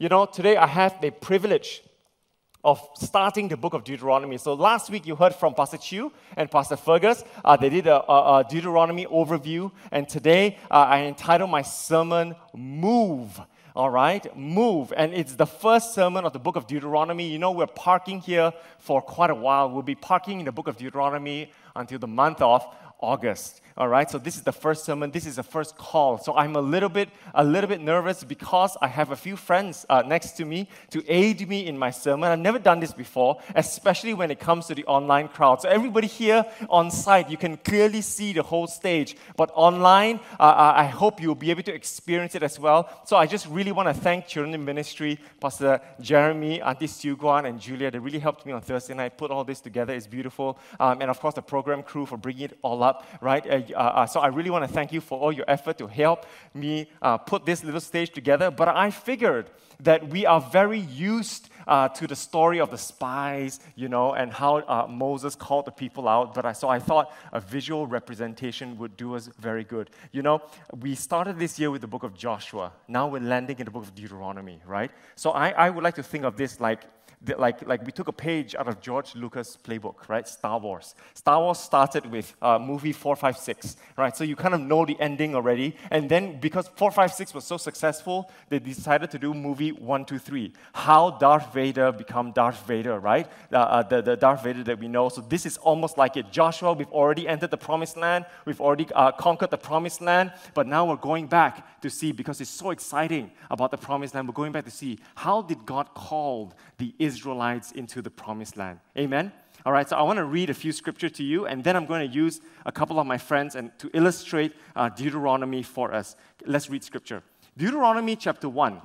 You know, today I have the privilege of starting the book of Deuteronomy. So last week you heard from Pastor Chu and Pastor Fergus. Uh, they did a, a, Deuteronomy overview, and today uh, I entitled my sermon "Move." All right, move, and it's the first sermon of the book of Deuteronomy. You know, we're parking here for quite a while. We'll be parking in the book of Deuteronomy until the month of August. All right, so this is the first sermon. This is the first call. So I'm a little bit, a little bit nervous because I have a few friends uh, next to me to aid me in my sermon. I've never done this before, especially when it comes to the online crowd. So everybody here on site, you can clearly see the whole stage. But online, uh, uh I hope you'll be able to experience it as well. So I just really want to thank Children in Ministry, Pastor Jeremy, Auntie Stu Guan, and Julia. They really helped me on Thursday night put all this together. It's beautiful, um, and of course the program crew for bringing it all up. Right. Uh, uh, uh, so I really want to thank you for all your effort to help me uh, put this little stage together. But I figured that we are very used uh, to the story of the spies, you know, and how uh, Moses called the people out. But I, so I thought a visual representation would do us very good. You know, we started this year with the book of Joshua. Now we're landing in the book of Deuteronomy, right? So I, I would like to think of this like like, like we took a page out of George Lucas' playbook, right? Star Wars. Star Wars started with uh, movie 456, right? So you kind of know the ending already. And then because 456 was so successful, they decided to do movie 123. How Darth Vader become Darth Vader, right? Uh, uh, the, the Darth Vader that we know. So this is almost like it. Joshua, we've already entered the promised land. We've already uh, conquered the promised land. But now we're going back to see, because it's so exciting about the promised land, we're going back to see how did God call the Israelites into the promised land. Amen? All right, so I want to read a few scripture to you, and then I'm going to use a couple of my friends and to illustrate uh, Deuteronomy for us. Let's read scripture. Deuteronomy chapter 1,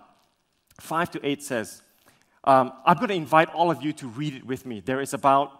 5 to 8 says, um, I'm going to invite all of you to read it with me. There is about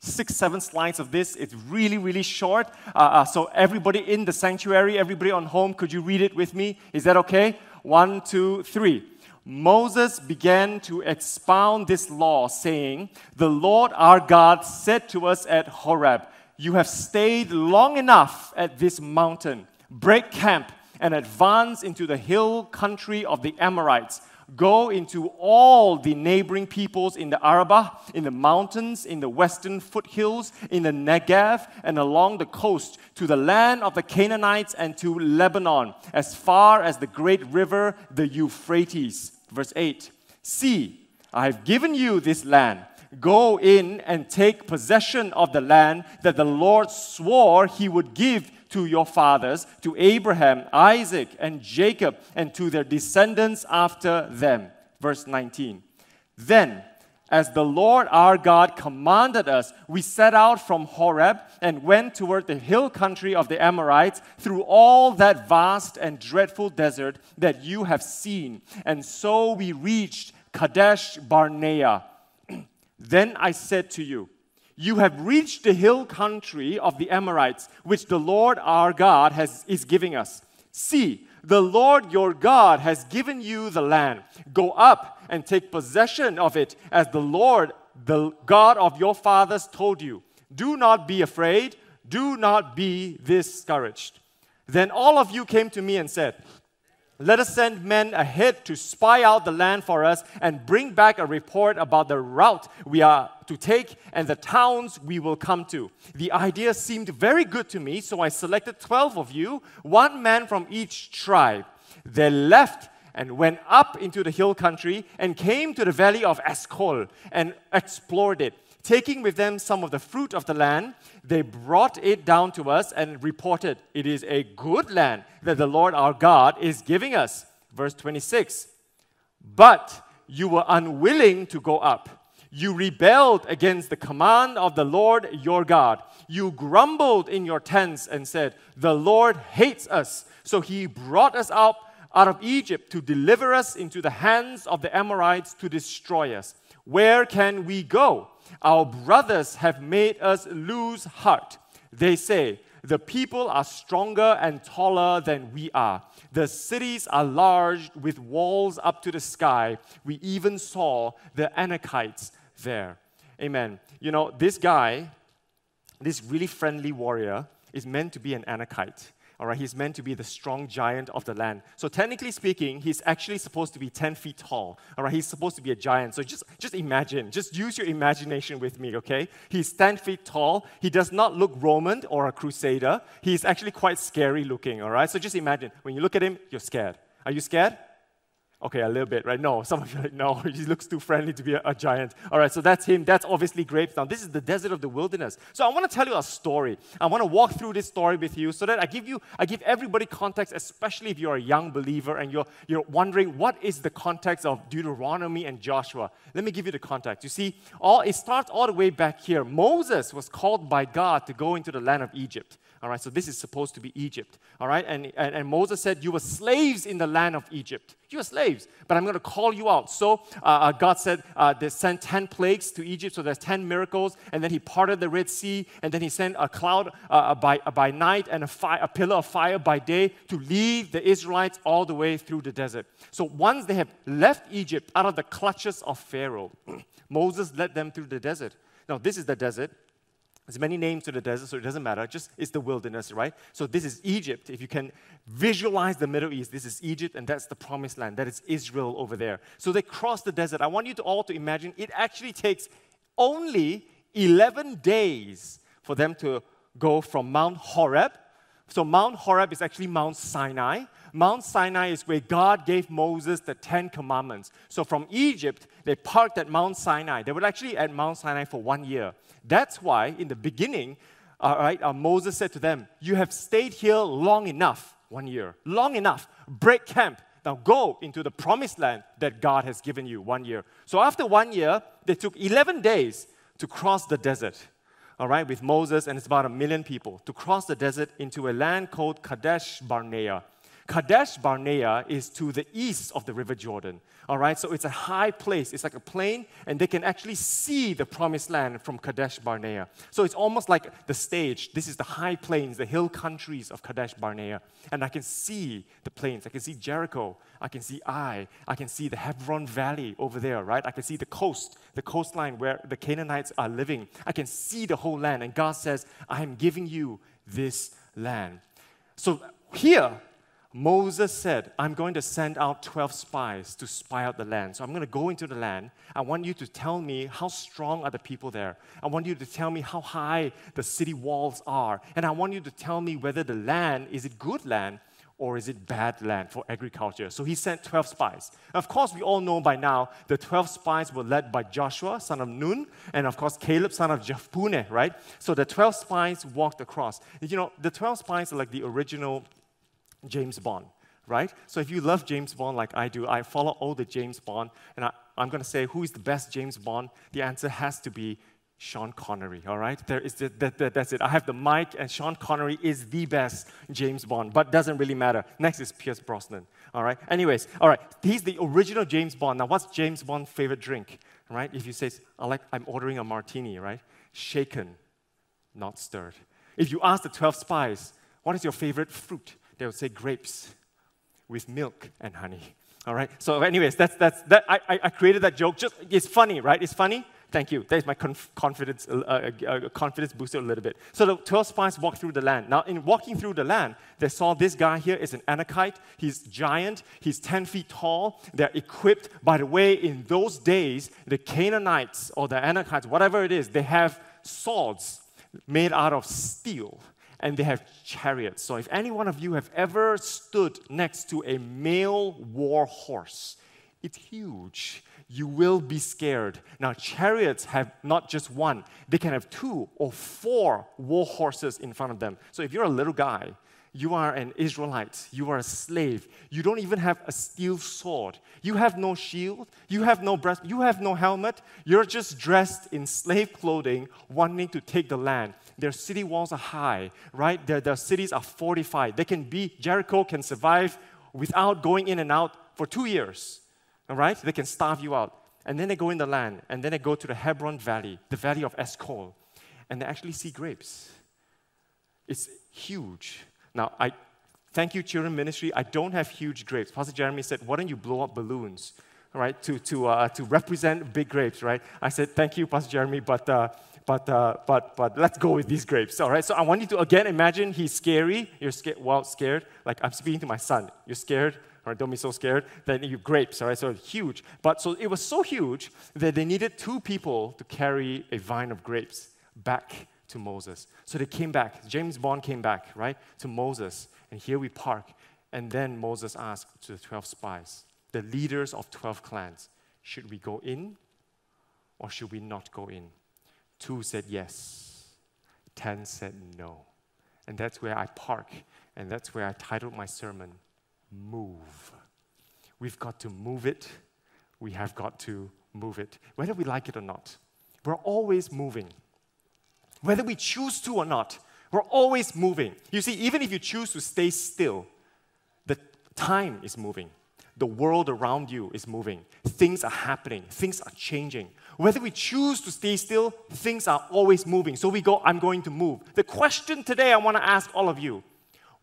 six, seven slides of this. It's really, really short. Uh, uh, so, everybody in the sanctuary, everybody on home, could you read it with me? Is that okay? One, two, three. Moses began to expound this law, saying, The Lord our God said to us at Horeb, You have stayed long enough at this mountain. Break camp and advance into the hill country of the Amorites. Go into all the neighboring peoples in the Arabah, in the mountains, in the western foothills, in the Negev, and along the coast to the land of the Canaanites and to Lebanon, as far as the great river, the Euphrates. Verse 8 See, I have given you this land. Go in and take possession of the land that the Lord swore he would give to your fathers, to Abraham, Isaac, and Jacob, and to their descendants after them. Verse 19. Then, as the Lord our God commanded us, we set out from Horeb and went toward the hill country of the Amorites through all that vast and dreadful desert that you have seen. And so we reached Kadesh Barnea. then I said to you, you have reached the hill country of the Amorites, which the Lord our God has, is giving us. See, the Lord your God has given you the land. Go up and take possession of it, as the Lord, the God of your fathers, told you. Do not be afraid, do not be discouraged. Then all of you came to me and said, let us send men ahead to spy out the land for us and bring back a report about the route we are to take and the towns we will come to. The idea seemed very good to me, so I selected 12 of you, one man from each tribe. They left and went up into the hill country and came to the valley of Eshcol and explored it. Taking with them some of the fruit of the land, they brought it down to us and reported, It is a good land that the Lord our God is giving us. Verse 26. But you were unwilling to go up. You rebelled against the command of the Lord your God. You grumbled in your tents and said, The Lord hates us. So he brought us out, out of Egypt to deliver us into the hands of the Amorites to destroy us. Where can we go? Our brothers have made us lose heart. They say, The people are stronger and taller than we are. The cities are large with walls up to the sky. We even saw the Anakites there. Amen. You know, this guy, this really friendly warrior, is meant to be an Anakite. All right, he's meant to be the strong giant of the land. So technically speaking, he's actually supposed to be 10 feet tall. All right, he's supposed to be a giant. So just, just imagine, just use your imagination with me, okay? He's 10 feet tall. He does not look Roman or a crusader. He's actually quite scary looking, all right? So just imagine, when you look at him, you're scared. Are you scared? Okay, a little bit, right? No, some of you are like, no, he looks too friendly to be a, a, giant. All right, so that's him. That's obviously grapes. Now, this is the desert of the wilderness. So I want to tell you a story. I want to walk through this story with you so that I give you, I give everybody context, especially if you're a young believer and you're, you're wondering what is the context of Deuteronomy and Joshua. Let me give you the context. You see, all it starts all the way back here. Moses was called by God to go into the land of Egypt. All right, so this is supposed to be Egypt. All right, and, and, and Moses said, You were slaves in the land of Egypt. You were slaves, but I'm going to call you out. So uh, uh God said, uh, They sent 10 plagues to Egypt, so there's 10 miracles. And then He parted the Red Sea, and then He sent a cloud uh, uh by, uh, by night and a, fi- a pillar of fire by day to lead the Israelites all the way through the desert. So once they have left Egypt out of the clutches of Pharaoh, Moses led them through the desert. Now, this is the desert. There's many names to the desert, so it doesn't matter. Just it's the wilderness, right? So this is Egypt. If you can visualize the Middle East, this is Egypt, and that's the promised land. That is Israel over there. So they cross the desert. I want you to all to imagine it actually takes only 11 days for them to go from Mount Horeb. So Mount Horeb is actually Mount Sinai. Mount Sinai is where God gave Moses the Ten Commandments. So from Egypt, they parked at Mount Sinai. They were actually at Mount Sinai for one year. That's why in the beginning, all right, uh, Moses said to them, You have stayed here long enough, one year, long enough, break camp. Now go into the promised land that God has given you, one year. So after one year, they took 11 days to cross the desert all right, with Moses, and it's about a million people, to cross the desert into a land called Kadesh Barnea. Kadesh Barnea is to the east of the River Jordan. All right, so it's a high place. It's like a plain, and they can actually see the promised land from Kadesh Barnea. So it's almost like the stage. This is the high plains, the hill countries of Kadesh Barnea. And I can see the plains. I can see Jericho. I can see Ai. I can see the Hebron Valley over there, right? I can see the coast, the coastline where the Canaanites are living. I can see the whole land. And God says, I am giving you this land. So here, Moses said, I'm going to send out 12 spies to spy out the land. So I'm going to go into the land. I want you to tell me how strong are the people there. I want you to tell me how high the city walls are. And I want you to tell me whether the land is it good land or is it bad land for agriculture? So he sent 12 spies. Of course, we all know by now the 12 spies were led by Joshua, son of Nun, and of course, Caleb, son of Jephunneh, right? So the 12 spies walked across. You know, the 12 spies are like the original James Bond, right? So if you love James Bond like I do, I follow all the James Bond, and I, am going to say who is the best James Bond? The answer has to be Sean Connery, all right? There is the, that, that, that's it. I have the mic, and Sean Connery is the best James Bond, but doesn't really matter. Next is Pierce Brosnan, all right? Anyways, all right, he's the original James Bond. Now, what's James Bond's favorite drink, right? If you say, I like, I'm ordering a martini, right? Shaken, not stirred. If you ask the 12 spies, what is your favorite fruit? They would say grapes with milk and honey. All right. So, anyways, that's that's that. I, I created that joke. Just it's funny, right? It's funny. Thank you. That is my conf- confidence, uh, uh, uh, confidence booster a little bit. So the 12 spies walked through the land. Now, in walking through the land, they saw this guy here is an Anakite. He's giant. He's 10 feet tall. They're equipped. By the way, in those days, the Canaanites or the Anakites, whatever it is, they have swords made out of steel and they have chariots. So if any one of you have ever stood next to a male war horse, it's huge. You will be scared. Now, chariots have not just one, they can have two or four war horses in front of them. So if you're a little guy, you are an Israelite, you are a slave, you don't even have a steel sword, you have no shield, you have no breast, you have no helmet, you're just dressed in slave clothing, wanting to take the land. Their city walls are high, right? Their, their cities are fortified. They can be, Jericho can survive without going in and out for two years, all right? They can starve you out. And then they go in the land, and then they go to the Hebron Valley, the valley of Eshcol, and they actually see grapes. It's huge. Now, I thank you, children ministry. I don't have huge grapes. Pastor Jeremy said, "Why don't you blow up balloons, right, to to uh, to represent big grapes?" Right? I said, "Thank you, Pastor Jeremy, but." Uh, but, uh, but, but let's go with these grapes. All right. So I want you to again imagine he's scary. You're scared. Well, scared. Like I'm speaking to my son. You're scared. All right, don't be so scared. Then you grapes. All right. So huge. But so it was so huge that they needed two people to carry a vine of grapes back to Moses. So they came back. James Bond came back, right, to Moses. And here we park. And then Moses asked to the 12 spies, the leaders of 12 clans, should we go in or should we not go in? Two said yes, 10 said no. And that's where I park, and that's where I titled my sermon, Move. We've got to move it. We have got to move it, whether we like it or not. We're always moving. Whether we choose to or not, we're always moving. You see, even if you choose to stay still, the time is moving. The world around you is moving. Things are happening. Things are changing. Whether we choose to stay still, things are always moving. So we go, I'm going to move. The question today I want to ask all of you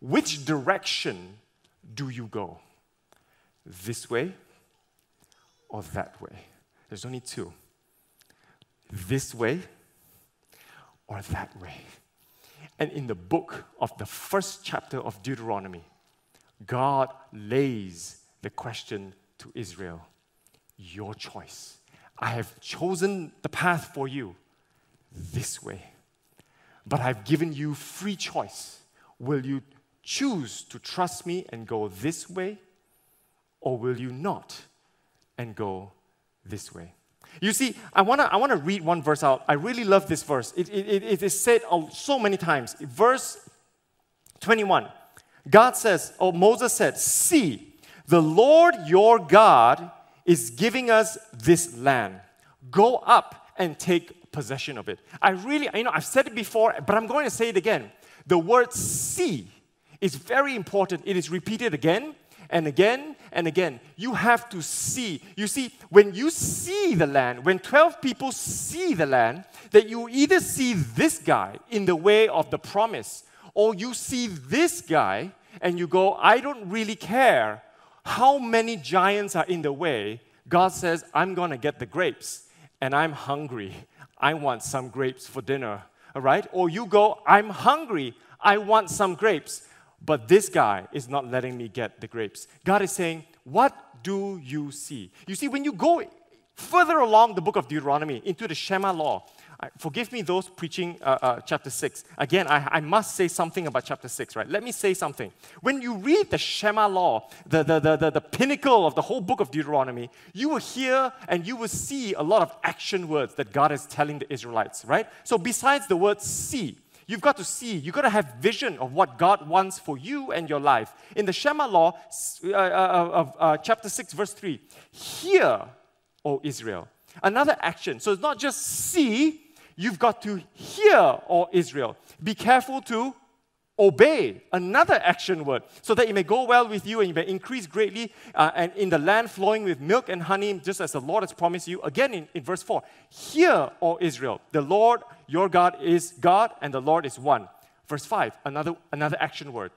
which direction do you go? This way or that way? There's only two. This way or that way. And in the book of the first chapter of Deuteronomy, God lays the question to Israel Your choice. I have chosen the path for you this way, but I've given you free choice. Will you choose to trust me and go this way, or will you not and go this way? You see, I want to I wanna read one verse out. I really love this verse. It, it, it is said so many times. Verse 21. God says, or Moses said, See, the Lord your God is giving us this land. Go up and take possession of it. I really, you know, I've said it before, but I'm going to say it again. The word see is very important. It is repeated again and again and again. You have to see. You see, when you see the land, when 12 people see the land, that you either see this guy in the way of the promise, or you see this guy and you go, I don't really care how many giants are in the way. God says, I'm going to get the grapes, and I'm hungry. I want some grapes for dinner. All right? Or you go, I'm hungry. I want some grapes but this guy is not letting me get the grapes. God is saying, What do you see? You see, when you go further along the book of Deuteronomy into the Shema law, forgive me those preaching uh, uh, chapter 6. Again, I, I, must say something about chapter 6, right? Let me say something. When you read the Shema law, the, the, the, the, the pinnacle of the whole book of Deuteronomy, you will hear and you will see a lot of action words that God is telling the Israelites, right? So, besides the word see, You've got to see, you've got to have vision of what God wants for you and your life. In the Shema law uh, uh, uh, of uh, chapter 6, verse 3, hear, O Israel. Another action. So it's not just see, you've got to hear, O Israel. Be careful to obey another action word so that it may go well with you and you may increase greatly uh, and in the land flowing with milk and honey just as the lord has promised you. Again in, in verse 4 hear o israel the lord your god is god and the lord is one. Verse 5 another another action word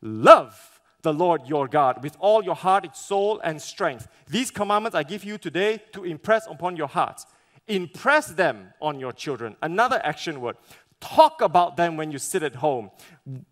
love the lord your god with all your heart soul and strength. These commandments i give you today to impress upon your hearts impress them on your children another action word Talk about them when you sit at home,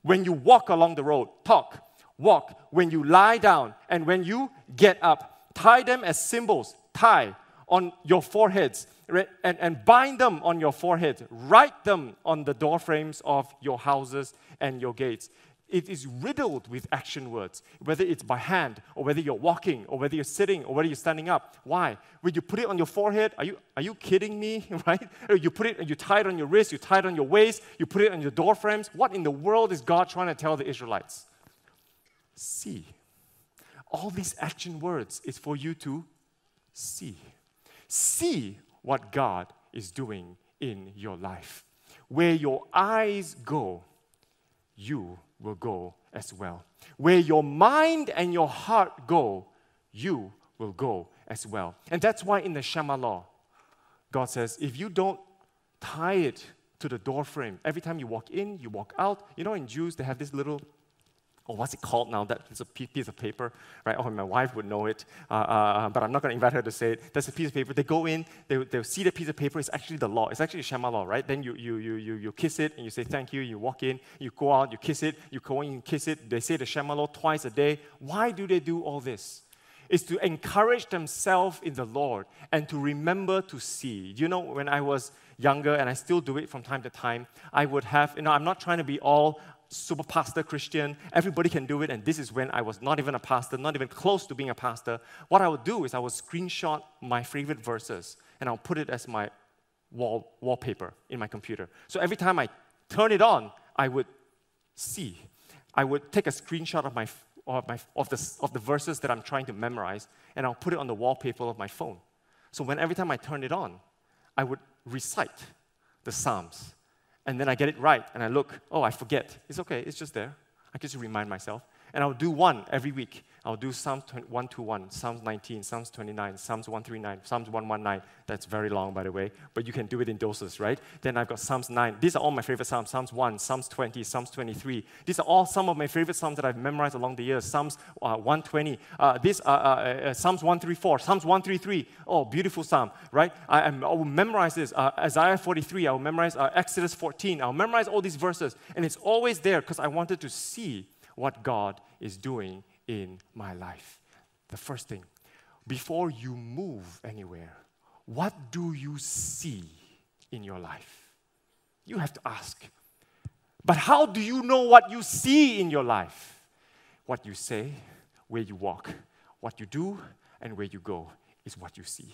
when you walk along the road. Talk, walk, when you lie down, and when you get up. Tie them as symbols. Tie on your foreheads and, and bind them on your forehead. Write them on the doorframes of your houses and your gates it is riddled with action words, whether it's by hand, or whether you're walking, or whether you're sitting, or whether you're standing up. Why? When you put it on your forehead, are you, are you kidding me? right? You put it, you tie it on your wrist, you tie it on your waist, you put it on your door frames. What in the world is God trying to tell the Israelites? See. All these action words is for you to see. See what God is doing in your life. Where your eyes go, you will go as well. Where your mind and your heart go, you will go as well. And that's why in the Shema law, God says, if you don't tie it to the door frame, every time you walk in, you walk out, you know, in Jews, they have this little or what's it called now? That is a piece of paper, right? Oh, my wife would know it, uh, uh, but I'm not going to invite her to say it. That's a piece of paper. They go in, they, they'll see the piece of paper. It's actually the law. It's actually Shema law, right? Then you, you, you, you, you kiss it and you say thank you. You walk in, you go out, you kiss it, you go in, you kiss it. They say the Shema law twice a day. Why do they do all this? It's to encourage themselves in the Lord and to remember to see. You know, when I was younger, and I still do it from time to time, I would have, you know, I'm not trying to be all super pastor Christian. Everybody can do it. And this is when I was not even a pastor, not even close to being a pastor. What I would do is I would screenshot my favorite verses and I'll put it as my wall, wallpaper in my computer. So every time I turn it on, I would see. I would take a screenshot of, my, of, my, of, the, of the verses that I'm trying to memorize and I'll put it on the wallpaper of my phone. So when every time I turn it on, I would recite the Psalms and then I get it right, and I look, oh, I forget. It's okay, it's just there. I just remind myself. And I'll do one every week. I'll do Psalms 121, Psalms 19, Psalms 29, Psalms 139, Psalms 119. That's very long, by the way, but you can do it in doses, right? Then I've got Psalms 9. These are all my favorite Psalms Psalms 1, Psalms 20, Psalms 23. These are all some of my favorite Psalms that I've memorized along the years. Psalms uh, 120, uh, this, uh, uh, uh Psalms 134, Psalms 133. Oh, beautiful Psalm, right? I, I will memorize this. Uh, Isaiah 43, I will memorize Exodus 14. I'll memorize all these verses, and it's always there because I wanted to see what God is doing in my life. The first thing, before you move anywhere, what do you see in your life? You have to ask. But how do you know what you see in your life? What you say, where you walk, what you do, and where you go is what you see.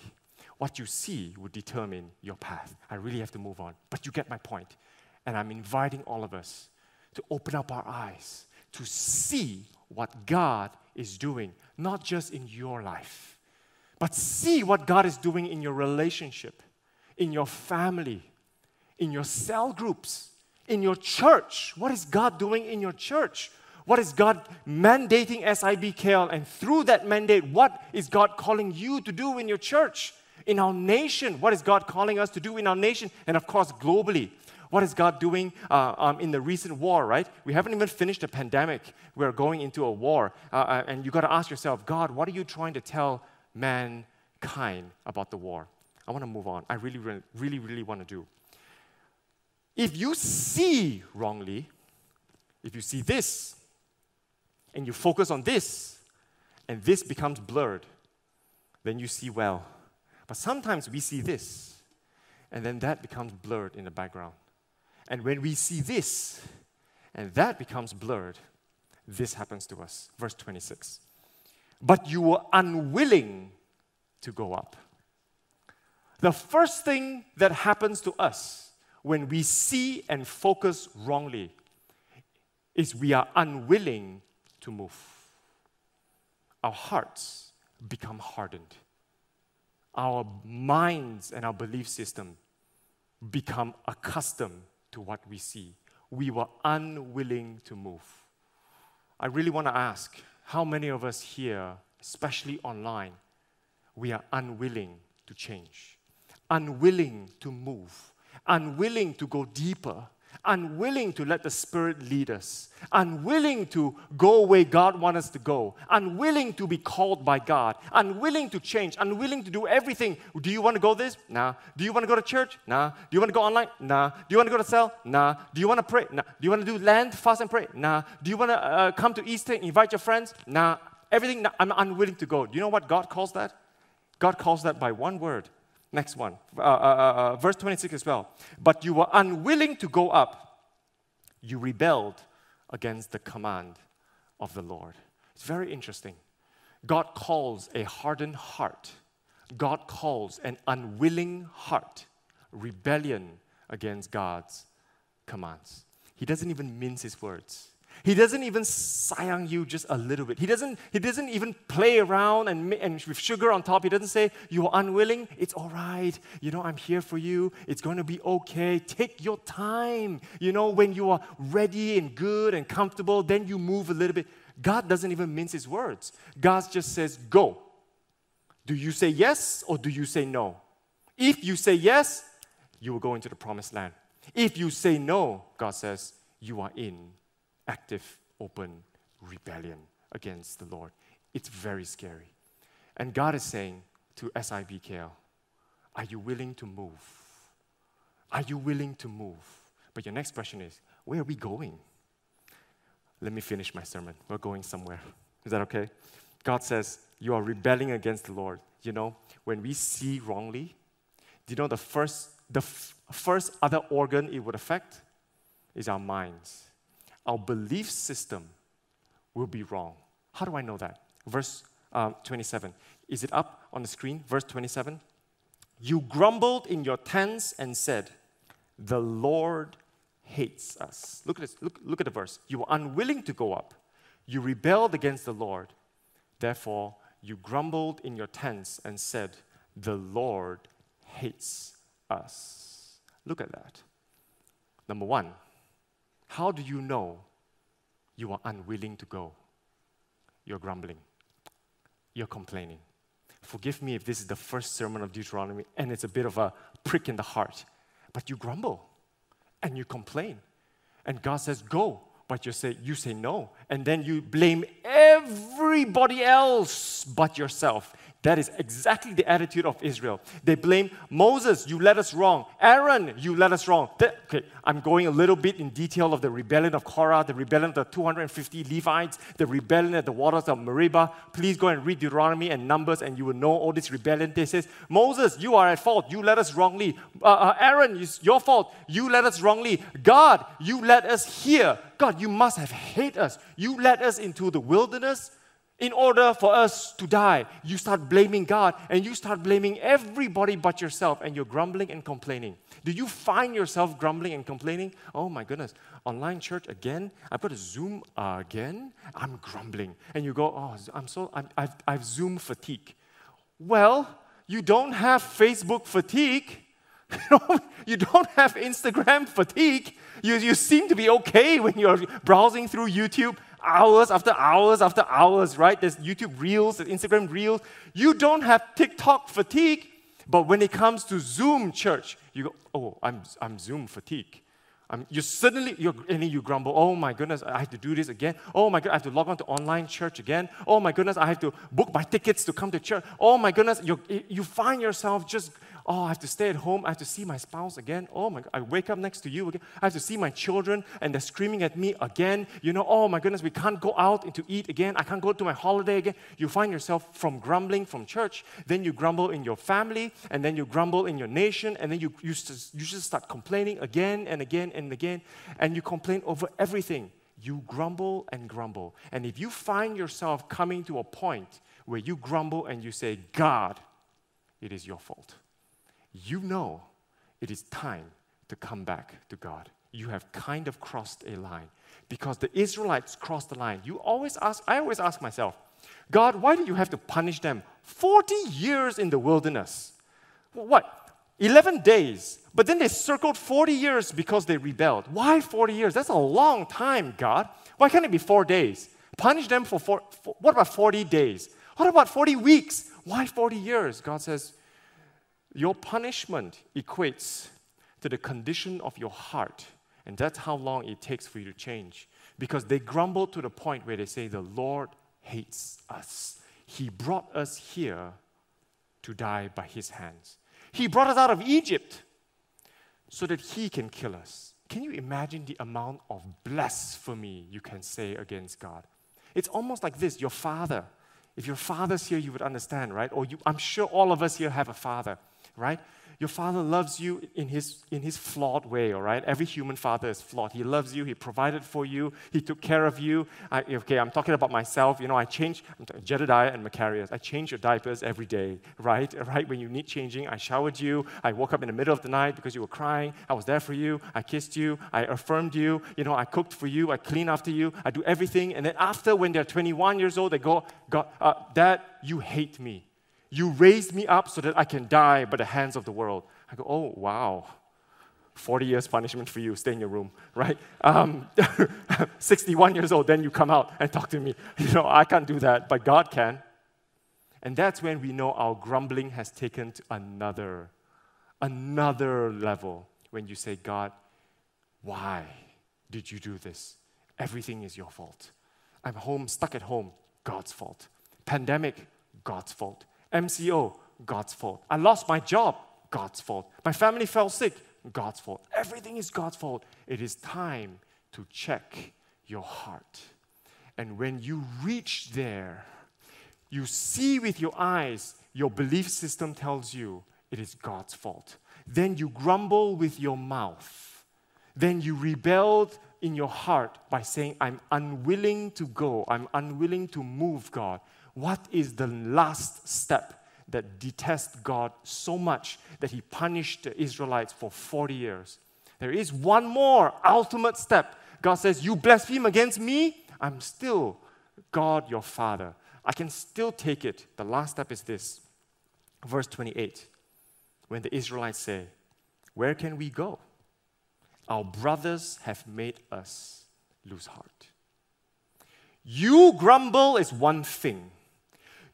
What you see will determine your path. I really have to move on. But you get my point. And I'm inviting all of us to open up our eyes to see what God is doing, not just in your life, but see what God is doing in your relationship, in your family, in your cell groups, in your church. What is God doing in your church? What is God mandating SIBKL? And through that mandate, what is God calling you to do in your church? In our nation, what is God calling us to do in our nation? And of course, globally. What is God doing uh, um, in the recent war, right? We haven't even finished the pandemic. We're going into a war. Uh, uh and you got to ask yourself, God, what are you trying to tell mankind about the war? I want to move on. I really, really, really, really want to do. If you see wrongly, if you see this, and you focus on this, and this becomes blurred, then you see well. But sometimes we see this, and then that becomes blurred in the background. And when we see this, and that becomes blurred, this happens to us. Verse 26. But you were unwilling to go up. The first thing that happens to us when we see and focus wrongly is we are unwilling to move. Our hearts become hardened. Our minds and our belief system become accustomed to what we see. We were unwilling to move. I really want to ask how many of us here, especially online, we are unwilling to change, unwilling to move, unwilling to go deeper, unwilling to let the Spirit lead us, unwilling to go where God wants us to go, unwilling to be called by God, unwilling to change, unwilling to do everything. Do you want to go this? Nah. Do you want to go to church? Nah. Do you want to go online? Nah. Do you want to go to cell? Nah. Do you want to pray? Nah. Do you want to do land, fast and pray? Nah. Do you want to uh, come to Easter, invite your friends? Nah. Everything, nah. I'm unwilling to go. Do you know what God calls that? God calls that by one word Next one, uh, uh, uh, uh, verse 26 as well. But you were unwilling to go up, you rebelled against the command of the Lord. It's very interesting. God calls a hardened heart, God calls an unwilling heart rebellion against God's commands. He doesn't even mince his words. He doesn't even sayang you just a little bit. He doesn't, he doesn't even play around and, and with sugar on top. He doesn't say, You're unwilling. It's all right. You know, I'm here for you. It's going to be okay. Take your time. You know, when you are ready and good and comfortable, then you move a little bit. God doesn't even mince his words. God just says, Go. Do you say yes or do you say no? If you say yes, you will go into the promised land. If you say no, God says, you are in active, open rebellion against the Lord. It's very scary. And God is saying to SIBKL, Are you willing to move? Are you willing to move? But your next question is, Where are we going? Let me finish my sermon. We're going somewhere. Is that okay? God says, You are rebelling against the Lord. You know, when we see wrongly, do you know the first, the f- first other organ it would affect is our minds. Our belief system will be wrong. How do I know that? Verse uh, 27. Is it up on the screen? Verse 27. You grumbled in your tents and said, The Lord hates us. Look at this. Look, look at the verse. You were unwilling to go up. You rebelled against the Lord. Therefore, you grumbled in your tents and said, The Lord hates us. Look at that. Number one, how do you know you are unwilling to go? You're grumbling, you're complaining. Forgive me if this is the first sermon of Deuteronomy and it's a bit of a prick in the heart, but you grumble and you complain. And God says, Go, but you say, you say no. And then you blame everybody else but yourself. That is exactly the attitude of Israel. They blame Moses, you led us wrong. Aaron, you led us wrong. Okay, I'm going a little bit in detail of the rebellion of Korah, the rebellion of the 250 Levites, the rebellion at the waters of Meribah. Please go and read Deuteronomy and Numbers, and you will know all this rebellion. They says, Moses, you are at fault. You led us wrongly. Uh, uh, Aaron, it's your fault. You led us wrongly. God, you led us here. God, you must have hate us. You led us into the wilderness in order for us to die, you start blaming God and you start blaming everybody but yourself, and you're grumbling and complaining. Do you find yourself grumbling and complaining? Oh my goodness, online church again? I've got to Zoom again? I'm grumbling. And you go, oh, I'm so, I'm, I've, I've Zoom fatigue. Well, you don't have Facebook fatigue. you don't have Instagram fatigue. You, you seem to be okay when you're browsing through YouTube hours after hours after hours, right? There's YouTube Reels, there's Instagram Reels. You don't have TikTok fatigue, but when it comes to Zoom church, you go, oh, I'm, I'm Zoom fatigue. Um, you suddenly, you're, and you grumble, oh my goodness, I have to do this again. Oh my God, I have to log on to online church again. Oh my goodness, I have to book my tickets to come to church. Oh my goodness, you you find yourself just Oh, I have to stay at home. I have to see my spouse again. Oh my God, I wake up next to you again. I have to see my children and they're screaming at me again. You know, oh my goodness, we can't go out and to eat again. I can't go to my holiday again. You find yourself from grumbling from church, then you grumble in your family, and then you grumble in your nation, and then you, you, just, you just start complaining again and again and again, and you complain over everything. You grumble and grumble. And if you find yourself coming to a point where you grumble and you say, God, it is your fault you know it is time to come back to God. You have kind of crossed a line because the Israelites crossed the line. You always ask, I always ask myself, God, why did you have to punish them 40 years in the wilderness? What? 11 days. But then they circled 40 years because they rebelled. Why 40 years? That's a long time, God. Why can't it be four days? Punish them for, four, for what about 40 days? What about 40 weeks? Why 40 years? God says, your punishment equates to the condition of your heart. And that's how long it takes for you to change. Because they grumble to the point where they say, The Lord hates us. He brought us here to die by His hands. He brought us out of Egypt so that He can kill us. Can you imagine the amount of blasphemy you can say against God? It's almost like this your father. If your father's here, you would understand, right? Or you, I'm sure all of us here have a father right? Your father loves you in his, in his flawed way, all right? Every human father is flawed. He loves you, he provided for you, he took care of you. I, okay, I'm talking about myself. You know, I change, Jedediah and Macarius, I change your diapers every day, right? Right? When you need changing, I showered you. I woke up in the middle of the night because you were crying. I was there for you. I kissed you. I affirmed you. You know, I cooked for you. I clean after you. I do everything. And then after, when they're 21 years old, they go, God, uh, Dad, you hate me. You raised me up so that I can die by the hands of the world. I go, oh, wow. 40 years punishment for you, stay in your room, right? Um, 61 years old, then you come out and talk to me. You know, I can't do that, but God can. And that's when we know our grumbling has taken to another, another level. When you say, God, why did you do this? Everything is your fault. I'm home, stuck at home, God's fault. Pandemic, God's fault. MCO, God's fault. I lost my job, God's fault. My family fell sick, God's fault. Everything is God's fault. It is time to check your heart. And when you reach there, you see with your eyes, your belief system tells you it is God's fault. Then you grumble with your mouth. Then you rebelled in your heart by saying, I'm unwilling to go, I'm unwilling to move, God. What is the last step that detests God so much that he punished the Israelites for 40 years? There is one more ultimate step. God says, You blaspheme against me, I'm still God your Father. I can still take it. The last step is this. Verse 28. When the Israelites say, Where can we go? Our brothers have made us lose heart. You grumble is one thing.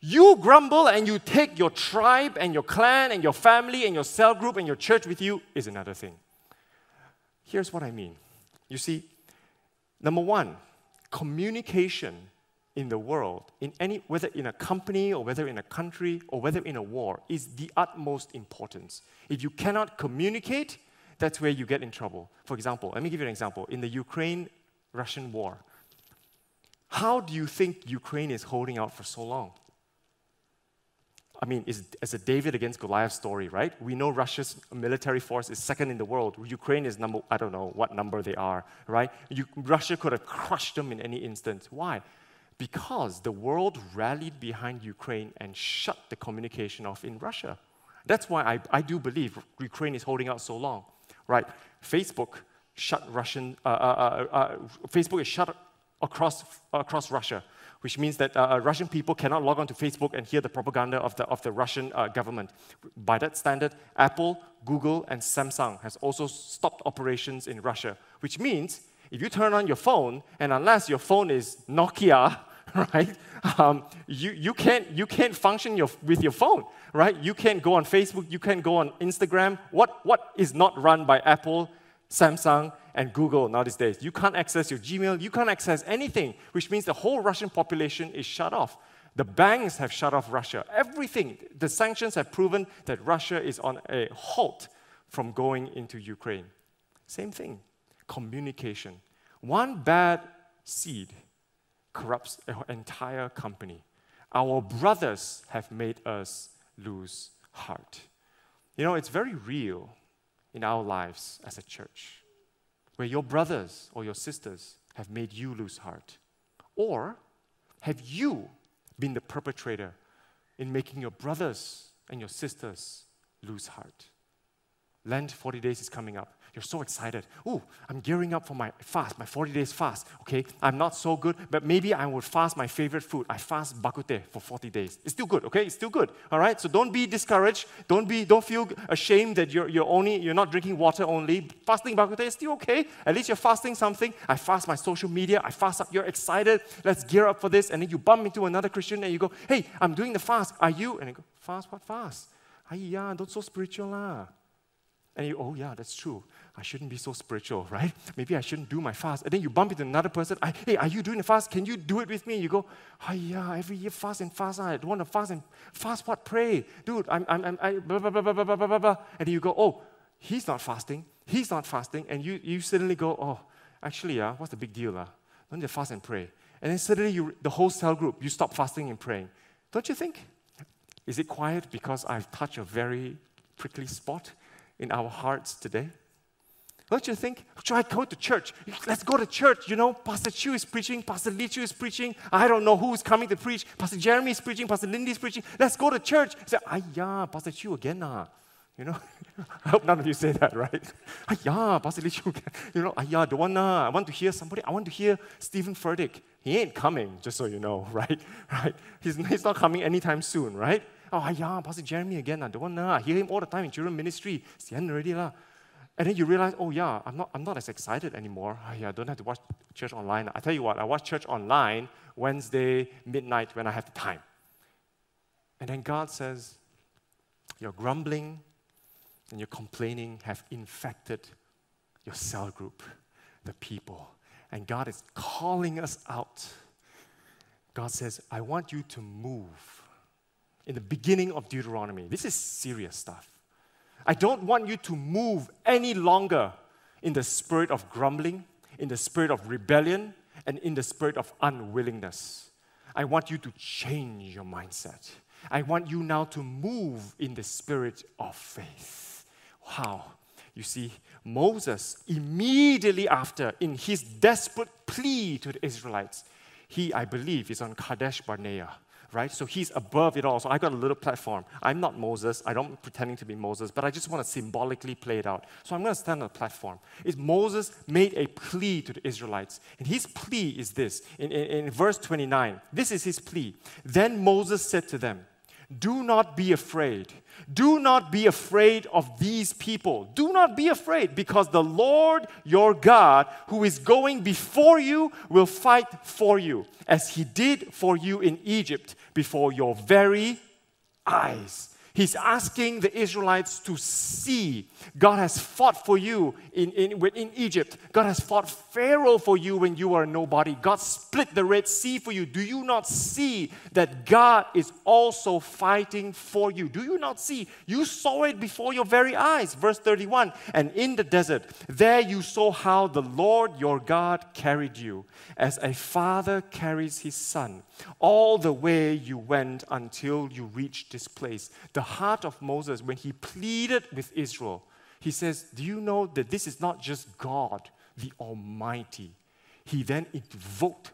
You grumble and you take your tribe and your clan and your family and your cell group and your church with you is another thing. Here's what I mean. You see, number one, communication in the world, in any, whether in a company or whether in a country or whether in a war, is the utmost importance. If you cannot communicate, that's where you get in trouble. For example, let me give you an example. In the Ukraine Russian war, how do you think Ukraine is holding out for so long? I mean, it's, it's a David against Goliath story, right? We know Russia's military force is second in the world. Ukraine is number, I don't know what number they are, right? You, Russia could have crushed them in any instance. Why? Because the world rallied behind Ukraine and shut the communication off in Russia. That's why I, I do believe Ukraine is holding out so long, right? Facebook shut Russian, uh, uh, uh, uh Facebook is shut across, across Russia which means that uh, uh, Russian people cannot log on to Facebook and hear the propaganda of the, of the Russian uh, government. By that standard, Apple, Google, and Samsung has also stopped operations in Russia, which means if you turn on your phone, and unless your phone is Nokia, right, um, you, you, can't, you can't function your, with your phone, right? You can't go on Facebook, you can't go on Instagram. What, what is not run by Apple, Samsung, and Google nowadays. You can't access your Gmail, you can't access anything, which means the whole Russian population is shut off. The banks have shut off Russia. Everything, the sanctions have proven that Russia is on a halt from going into Ukraine. Same thing, communication. One bad seed corrupts an entire company. Our brothers have made us lose heart. You know, it's very real in our lives as a church where your brothers or your sisters have made you lose heart? Or have you been the perpetrator in making your brothers and your sisters lose heart? Lent 40 days is coming up. You're so excited. Oh, I'm gearing up for my fast, my 40 days fast. Okay, I'm not so good, but maybe I would fast my favorite food. I fast bak kut teh for 40 days. It's still good, okay? It's still good. All right? So don't be discouraged. Don't be don't feel ashamed that you're, you're only you're not drinking water only. Fasting bak kut teh is still okay. At least you're fasting something. I fast my social media. I fast up. You're excited. Let's gear up for this. And then you bump into another Christian and you go, hey, I'm doing the fast. Are you? And you go, fast, what fast? Ay, don't so spiritual lah. And you, oh yeah, that's true. I shouldn't be so spiritual, right? Maybe I shouldn't do my fast. And then you bump into another person. I, hey, are you doing a fast? Can you do it with me? You go, oh, yeah, every year fast and fast. I want to fast and fast what? Pray. Dude, I'm, I'm, I'm I, blah, blah, blah, blah, blah, blah, blah. And then you go, oh, he's not fasting. He's not fasting. And you, you suddenly go, oh, actually, yeah. what's the big deal? Uh? Don't you fast and pray? And then suddenly you, the whole cell group, you stop fasting and praying. Don't you think? Is it quiet because I've touched a very prickly spot in our hearts today? Don't you think? Should I go to church? Let's go to church. You know, Pastor Chu is preaching, Pastor Lee Chu is preaching. I don't know who is coming to preach. Pastor Jeremy is preaching, Pastor Lindy is preaching. Let's go to church. Say, ah, yeah, Pastor Chu again. Ah. You know, I hope none of you say that, right? Ah, Pastor Lee Chu. You know, ah, the one, uh, I want to hear somebody. I want to hear Steven Furtick. He ain't coming, just so you know, right? Right? He's, he's not coming anytime soon, right? Oh, yeah, Pastor Jeremy again. Uh, the one, uh, I hear him all the time in children ministry. It's the end already. lah. And then you realize, oh yeah, I'm not, I'm not as excited anymore. Oh, yeah, I don't have to watch church online. I tell you what, I watch church online Wednesday midnight when I have the time. And then God says, your grumbling and your complaining have infected your cell group, the people. And God is calling us out God says, I want you to move. In the beginning of Deuteronomy, this is serious stuff. I don't want you to move any longer in the spirit of grumbling, in the spirit of rebellion, and in the spirit of unwillingness. I want you to change your mindset. I want you now to move in the spirit of faith. Wow. You see, Moses, immediately after, in his desperate plea to the Israelites, he, I believe, is on Kadesh Barnea right? So he's above it all. So I got a little platform. I'm not Moses. I don't pretending to be Moses, but I just want to symbolically play it out. So I'm going to stand on a platform. Moses made a plea to the Israelites, and his plea is this in, in, in verse 29. This is his plea. Then Moses said to them, "Do not be afraid." Do not be afraid of these people. Do not be afraid because the Lord your God, who is going before you, will fight for you, as he did for you in Egypt before your very eyes. He's asking the Israelites to see God has fought for you in, in, in Egypt. God has fought Pharaoh for you when you were nobody. God split the Red Sea for you. Do you not see that God is also fighting for you? Do you not see? You saw it before your very eyes. Verse 31 And in the desert, there you saw how the Lord your God carried you, as a father carries his son, all the way you went until you reached this place. The heart of Moses, when he pleaded with Israel, he says, Do you know that this is not just God, the Almighty? He then invoked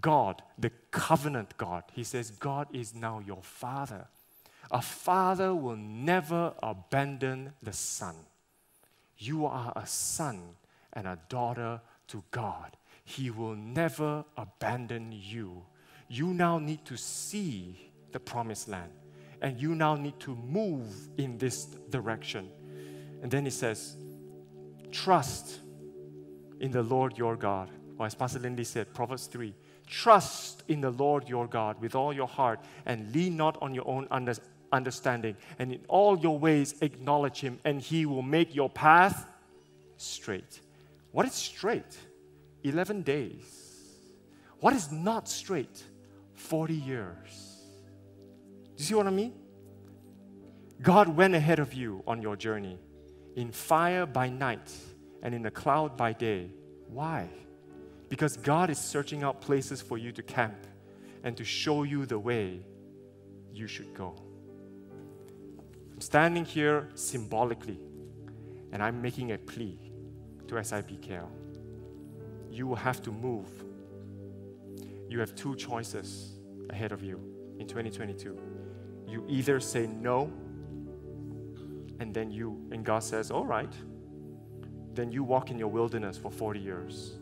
God, the covenant God. He says, God is now your father. A father will never abandon the son. You are a son and a daughter to God. He will never abandon you. You now need to see the promised land and you now need to move in this direction. And then he says, Trust in the Lord your God. Or as Pastor Lindy said, Proverbs 3 Trust in the Lord your God with all your heart and lean not on your own under- understanding. And in all your ways acknowledge him, and he will make your path straight. What is straight? 11 days. What is not straight? 40 years. You see what I mean? God went ahead of you on your journey in fire by night and in a cloud by day. Why? Because God is searching out places for you to camp and to show you the way you should go. I'm standing here symbolically and I'm making a plea to SIBKL. You will have to move. You have two choices ahead of you in 2022 you either say no, and then you, and God says, all right, then you walk in your wilderness for 40 years.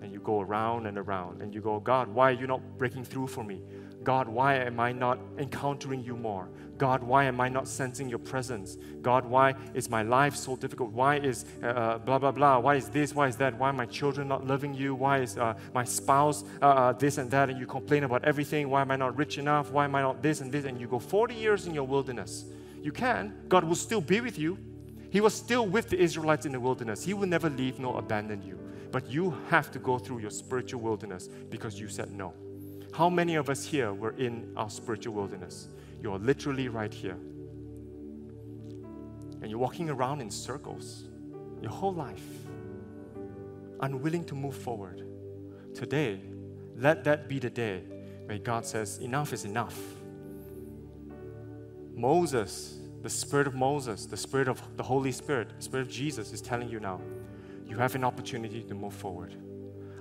And you go around and around, and you go, God, why are you not breaking through for me? God, why am I not encountering you more? God, why am I not sensing your presence? God, why is my life so difficult? Why is uh, uh, blah, blah, blah? Why is this? Why is that? Why are my children not loving you? Why is uh, my spouse uh, uh, this and that? And you complain about everything. Why am I not rich enough? Why am I not this and this? And you go 40 years in your wilderness. You can. God will still be with you. He was still with the Israelites in the wilderness. He will never leave nor abandon you. But you have to go through your spiritual wilderness because you said no. How many of us here were in our spiritual wilderness? You're literally right here. And you're walking around in circles your whole life, unwilling to move forward. Today, let that be the day where God says, Enough is enough. Moses, the Spirit of Moses, the Spirit of the Holy Spirit, the Spirit of Jesus is telling you now, you have an opportunity to move forward.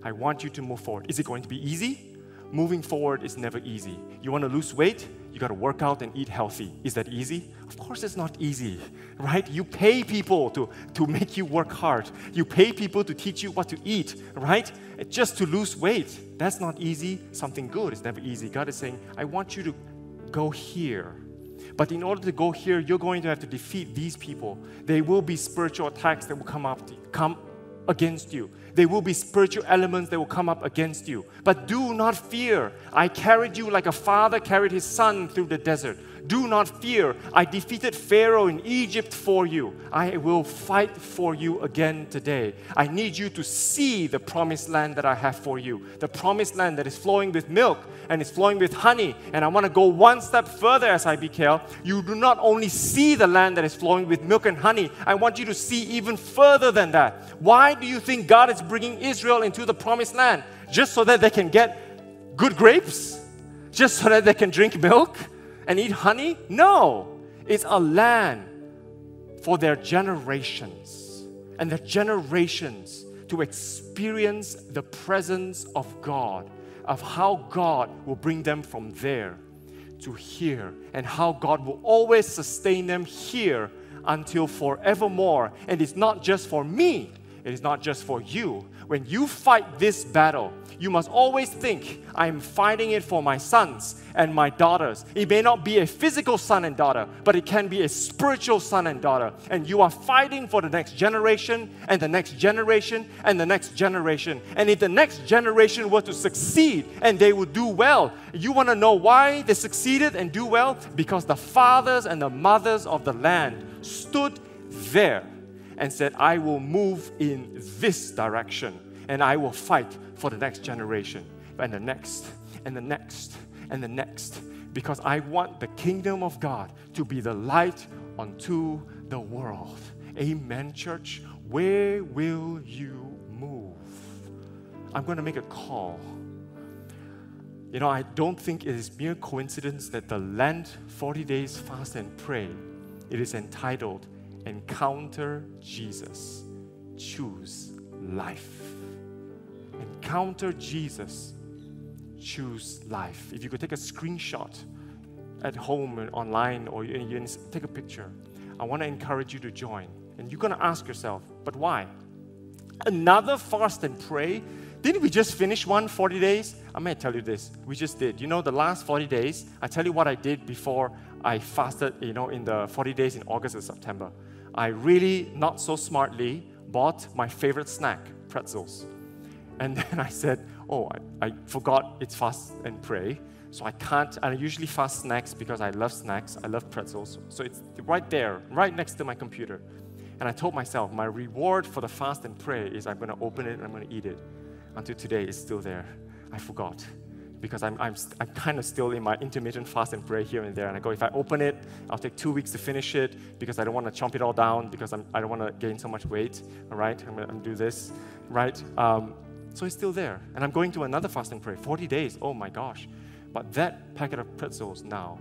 I want you to move forward. Is it going to be easy? moving forward is never easy. You want to lose weight? You got to work out and eat healthy. Is that easy? Of course, it's not easy, right? You pay people to, to make you work hard. You pay people to teach you what to eat, right? Just to lose weight. That's not easy. Something good is never easy. God is saying, I want you to go here. But in order to go here, you're going to have to defeat these people. There will be spiritual attacks that will come up, to come against you. There will be spiritual elements that will come up against you. But do not fear. I carried you like a father carried his son through the desert. Do not fear. I defeated Pharaoh in Egypt for you. I will fight for you again today. I need you to see the promised land that I have for you. The promised land that is flowing with milk and is flowing with honey. And I want to go one step further as I SIBKL. You do not only see the land that is flowing with milk and honey, I want you to see even further than that. Why do you think God is bringing Israel into the promised land? Just so that they can get good grapes? Just so that they can drink milk? And eat honey? No, it's a land for their generations and their generations to experience the presence of God, of how God will bring them from there to here, and how God will always sustain them here until forevermore. And it's not just for me, it is not just for you. When you fight this battle, you must always think, I am fighting it for my sons and my daughters. It may not be a physical son and daughter, but it can be a spiritual son and daughter. And you are fighting for the next generation and the next generation and the next generation. And if the next generation were to succeed and they would do well, you want to know why they succeeded and do well? Because the fathers and the mothers of the land stood there and said, I will move in this direction and I will fight for the next generation and the next and the next and the next because I want the kingdom of God to be the light unto the world. Amen, church. Where will you move? I'm going to make a call. You know, I don't think it is mere coincidence that the Lent 40 days fast and pray, it is entitled Encounter Jesus, Choose Life. Encounter Jesus, choose life. If you could take a screenshot at home and online or you, you take a picture, I want to encourage you to join. And you're going to ask yourself, but why? Another fast and pray? Didn't we just finish one 40 days? I may tell you this. We just did. You know, the last 40 days, I tell you what I did before I fasted, you know, in the 40 days in August and September. I really, not so smartly, bought my favorite snack, pretzels. And then I said, Oh, I, I forgot it's fast and pray. So I can't, I usually fast snacks because I love snacks. I love pretzels. So it's right there, right next to my computer. And I told myself, my reward for the fast and pray is I'm going to open it and I'm going to eat it. Until today, it's still there. I forgot because I'm, I'm, I'm kind of still in my intermittent fast and pray here and there. And I go, if I open it, I'll take two weeks to finish it because I don't want to chomp it all down because I'm, I don't want to gain so much weight. All right, I'm going to do this, right? Um, so it's still there. And I'm going to another fast and pray, 40 days. Oh my gosh. But that packet of pretzels now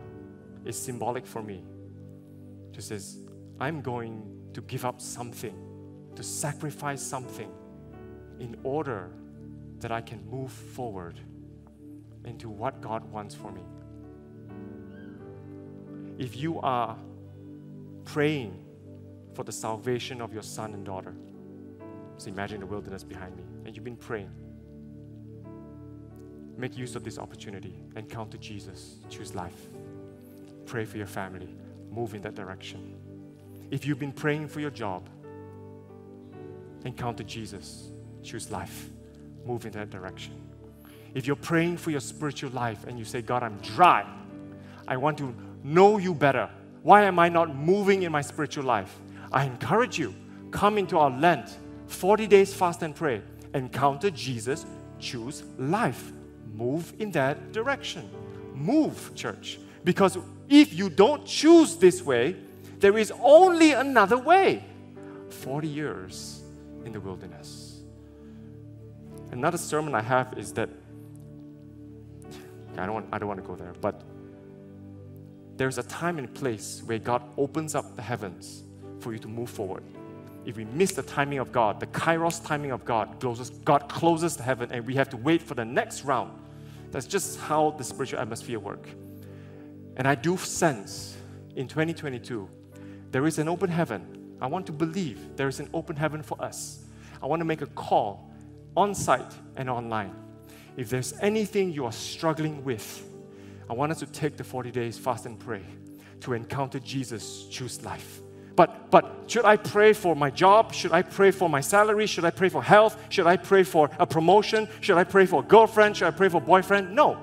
is symbolic for me. Just says, I'm going to give up something, to sacrifice something in order that I can move forward into what God wants for me. If you are praying for the salvation of your son and daughter, so imagine the wilderness behind me, and you've been praying. Make use of this opportunity. Encounter Jesus. Choose life. Pray for your family. Move in that direction. If you've been praying for your job, encounter Jesus. Choose life. Move in that direction. If you're praying for your spiritual life and you say, God, I'm dry, I want to know you better. Why am I not moving in my spiritual life? I encourage you, come into our Lent 40 days fast and pray. Encounter Jesus, choose life. Move in that direction. Move, church. Because if you don't choose this way, there is only another way 40 years in the wilderness. Another sermon I have is that I don't want, I don't want to go there, but there's a time and place where God opens up the heavens for you to move forward if we miss the timing of God, the kairos timing of God, closes, God closes the heaven and we have to wait for the next round. That's just how the spiritual atmosphere works. And I do sense in 2022 there is an open heaven. I want to believe there is an open heaven for us. I want to make a call on site and online. If there's anything you are struggling with, I want us to take the 40 days fast and pray to encounter Jesus, choose life But, but should I pray for my job? Should I pray for my salary? Should I pray for health? Should I pray for a promotion? Should I pray for a girlfriend? Should I pray for a boyfriend? No.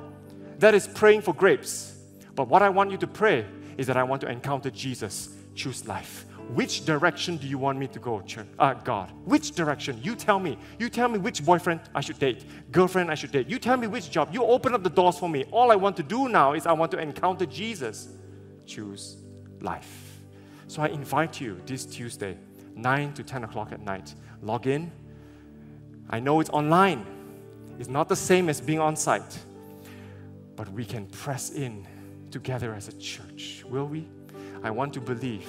That is praying for grapes. But what I want you to pray is that I want to encounter Jesus. Choose life. Which direction do you want me to go, uh, God? Which direction? You tell me. You tell me which boyfriend I should date, girlfriend I should date. You tell me which job. You open up the doors for me. All I want to do now is I want to encounter Jesus. Choose life. So I invite you this Tuesday, 9 to 10 o'clock at night. Log in. I know it's online, it's not the same as being on site, but we can press in together as a church. Will we? I want to believe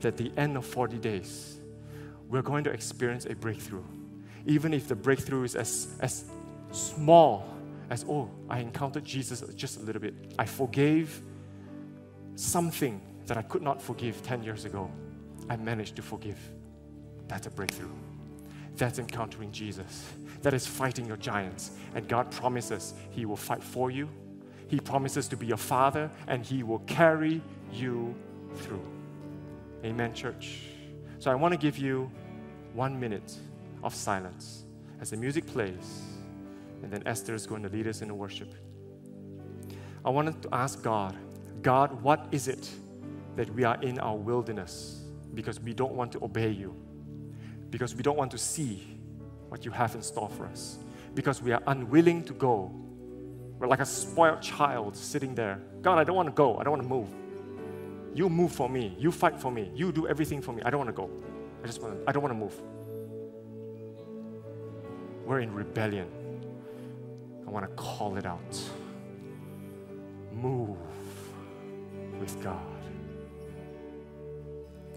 that the end of 40 days, we're going to experience a breakthrough. Even if the breakthrough is as, as small as, oh, I encountered Jesus just a little bit. I forgave something that I could not forgive 10 years ago. I managed to forgive. That's a breakthrough. That's encountering Jesus. That is fighting your giants. And God promises He will fight for you. He promises to be your father, and He will carry you through. Amen, church. So I want to give you one minute of silence as the music plays, and then Esther is going to lead us in worship. I wanted to ask God, God, what is it that we are in our wilderness because we don't want to obey you, because we don't want to see what you have in store for us, because we are unwilling to go. We're like a spoiled child sitting there. God, I don't want to go. I don't want to move. You move for me. You fight for me. You do everything for me. I don't want to go. I just want to, I don't want to move. We're in rebellion. I want to call it out. Move with God.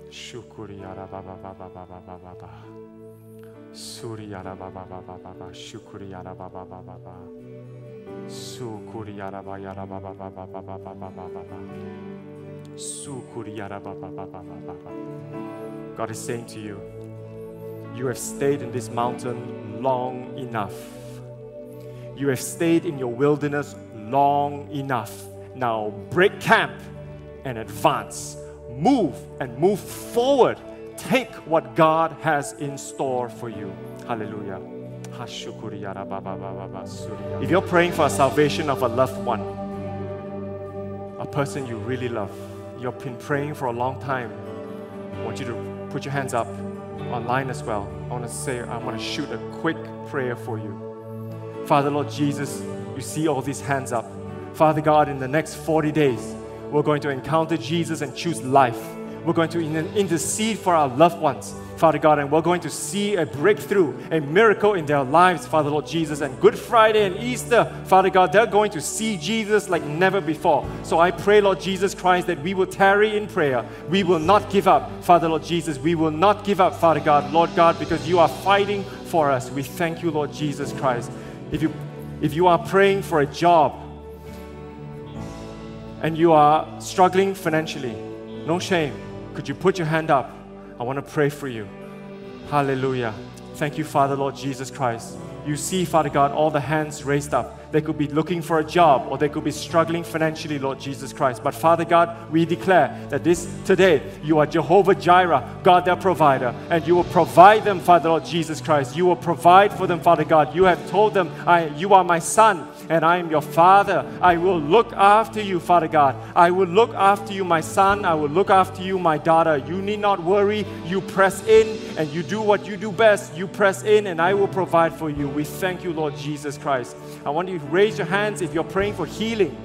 Shukuriyara baba baba baba baba baba. Suriyara baba baba baba. Shukuriyara baba baba baba. Sukuriyara baba baba baba baba baba baba. God is saying to you, you have stayed in this mountain long enough. You have stayed in your wilderness long enough. Now break camp and advance. Move and move forward. Take what God has in store for you. Hallelujah. If you're praying for a salvation of a loved one, a person you really love, you've been praying for a long time, I want you to put your hands up online as well. I want to say, I want to shoot a quick prayer for you. Father, Lord Jesus, you see all these hands up. Father God, in the next 40 days, we're going to encounter Jesus and choose life. We're going to intercede for our loved ones. Father God, and we're going to see a breakthrough, a miracle in their lives, Father Lord Jesus. And Good Friday and Easter, Father God, they're going to see Jesus like never before. So I pray, Lord Jesus Christ, that we will tarry in prayer. We will not give up, Father Lord Jesus. We will not give up, Father God, Lord God, because you are fighting for us. We thank you, Lord Jesus Christ. If you if you are praying for a job and you are struggling financially, no shame. Could you put your hand up? I want to pray for you. Hallelujah. Thank you, Father, Lord Jesus Christ. You see, Father God, all the hands raised up. They could be looking for a job or they could be struggling financially, Lord Jesus Christ. But Father God, we declare that this today you are Jehovah Jireh, God their provider, and you will provide them, Father Lord Jesus Christ. You will provide for them, Father God. You have told them, I, You are my son and I am your father. I will look after you, Father God. I will look after you, my son. I will look after you, my daughter. You need not worry. You press in and you do what you do best. You press in and I will provide for you. We thank you, Lord Jesus Christ. I want you to raise your hands if you're praying for healing.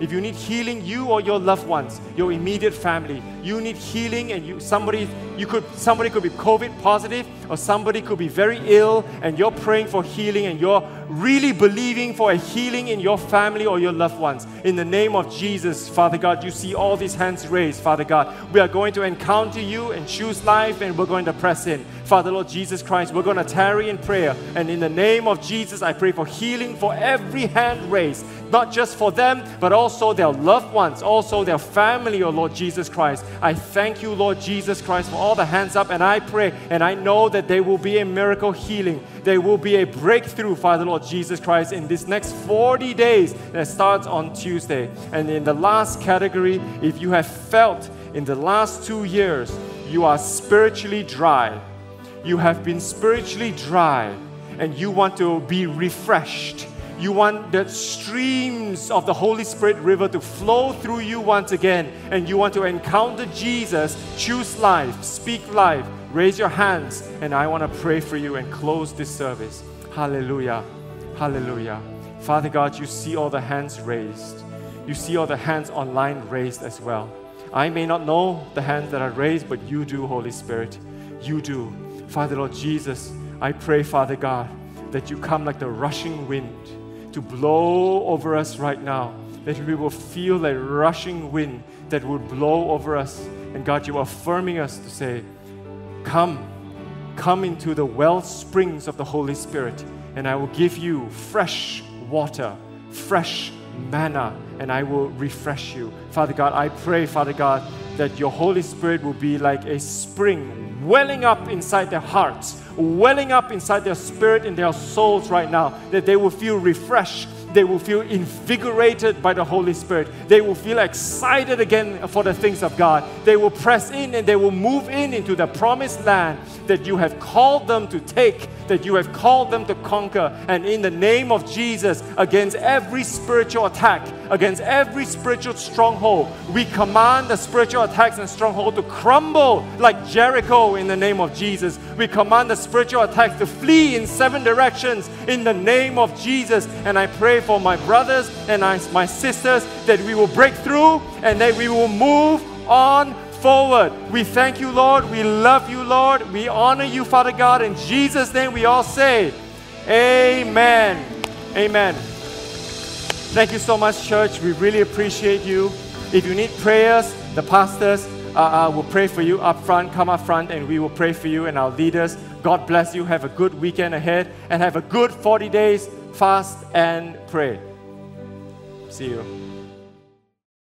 If you need healing, you or your loved ones, your immediate family, you need healing and you somebody you could somebody could be COVID positive or somebody could be very ill and you're praying for healing and you're really believing for a healing in your family or your loved ones. In the name of Jesus, Father God, you see all these hands raised, Father God. We are going to encounter you and choose life and we're going to press in. Father Lord Jesus Christ, we're going to tarry in prayer. And in the name of Jesus, I pray for healing for every hand raised, not just for them, but also their loved ones, also their family, oh Lord Jesus Christ. I thank you, Lord Jesus Christ, for all the hands up, and I pray and I know that there will be a miracle healing. There will be a breakthrough, Father Lord Jesus Christ, in this next 40 days that starts on Tuesday. And in the last category, if you have felt in the last two years you are spiritually dry. You have been spiritually dry and you want to be refreshed. You want the streams of the Holy Spirit river to flow through you once again, and you want to encounter Jesus, choose life, speak life, raise your hands, and I want to pray for you and close this service. Hallelujah. Hallelujah. Father God, you see all the hands raised. You see all the hands online raised as well. I may not know the hands that are raised, but you do, Holy Spirit. You do. Father Lord Jesus, I pray, Father God, that you come like the rushing wind to blow over us right now, that we will feel the rushing wind that would blow over us. And God, you are affirming us to say, Come, come into the well springs of the Holy Spirit, and I will give you fresh water, fresh manna, and I will refresh you. Father God, I pray, Father God, that your Holy Spirit will be like a spring welling up inside their hearts, welling up inside their spirit and their souls right now, that they will feel refreshed they will feel invigorated by the Holy Spirit. They will feel excited again for the things of God. They will press in and they will move in into the promised land that you have called them to take, that you have called them to conquer. And in the name of Jesus, against every spiritual attack, against every spiritual stronghold, we command the spiritual attacks and stronghold to crumble like Jericho in the name of Jesus. We command the spiritual attacks to flee in seven directions in the name of Jesus. And I pray for my brothers and my sisters that we will break through and that we will move on forward. We thank you, Lord. We love you, Lord. We honor you, Father God. In Jesus' name, we all say, Amen. Amen. Thank you so much, church. We really appreciate you. If you need prayers, the pastors uh, uh, will pray for you up front. Come up front, and we will pray for you and our leaders. God bless you. Have a good weekend ahead, and have a good 40 days fast and pray. See you.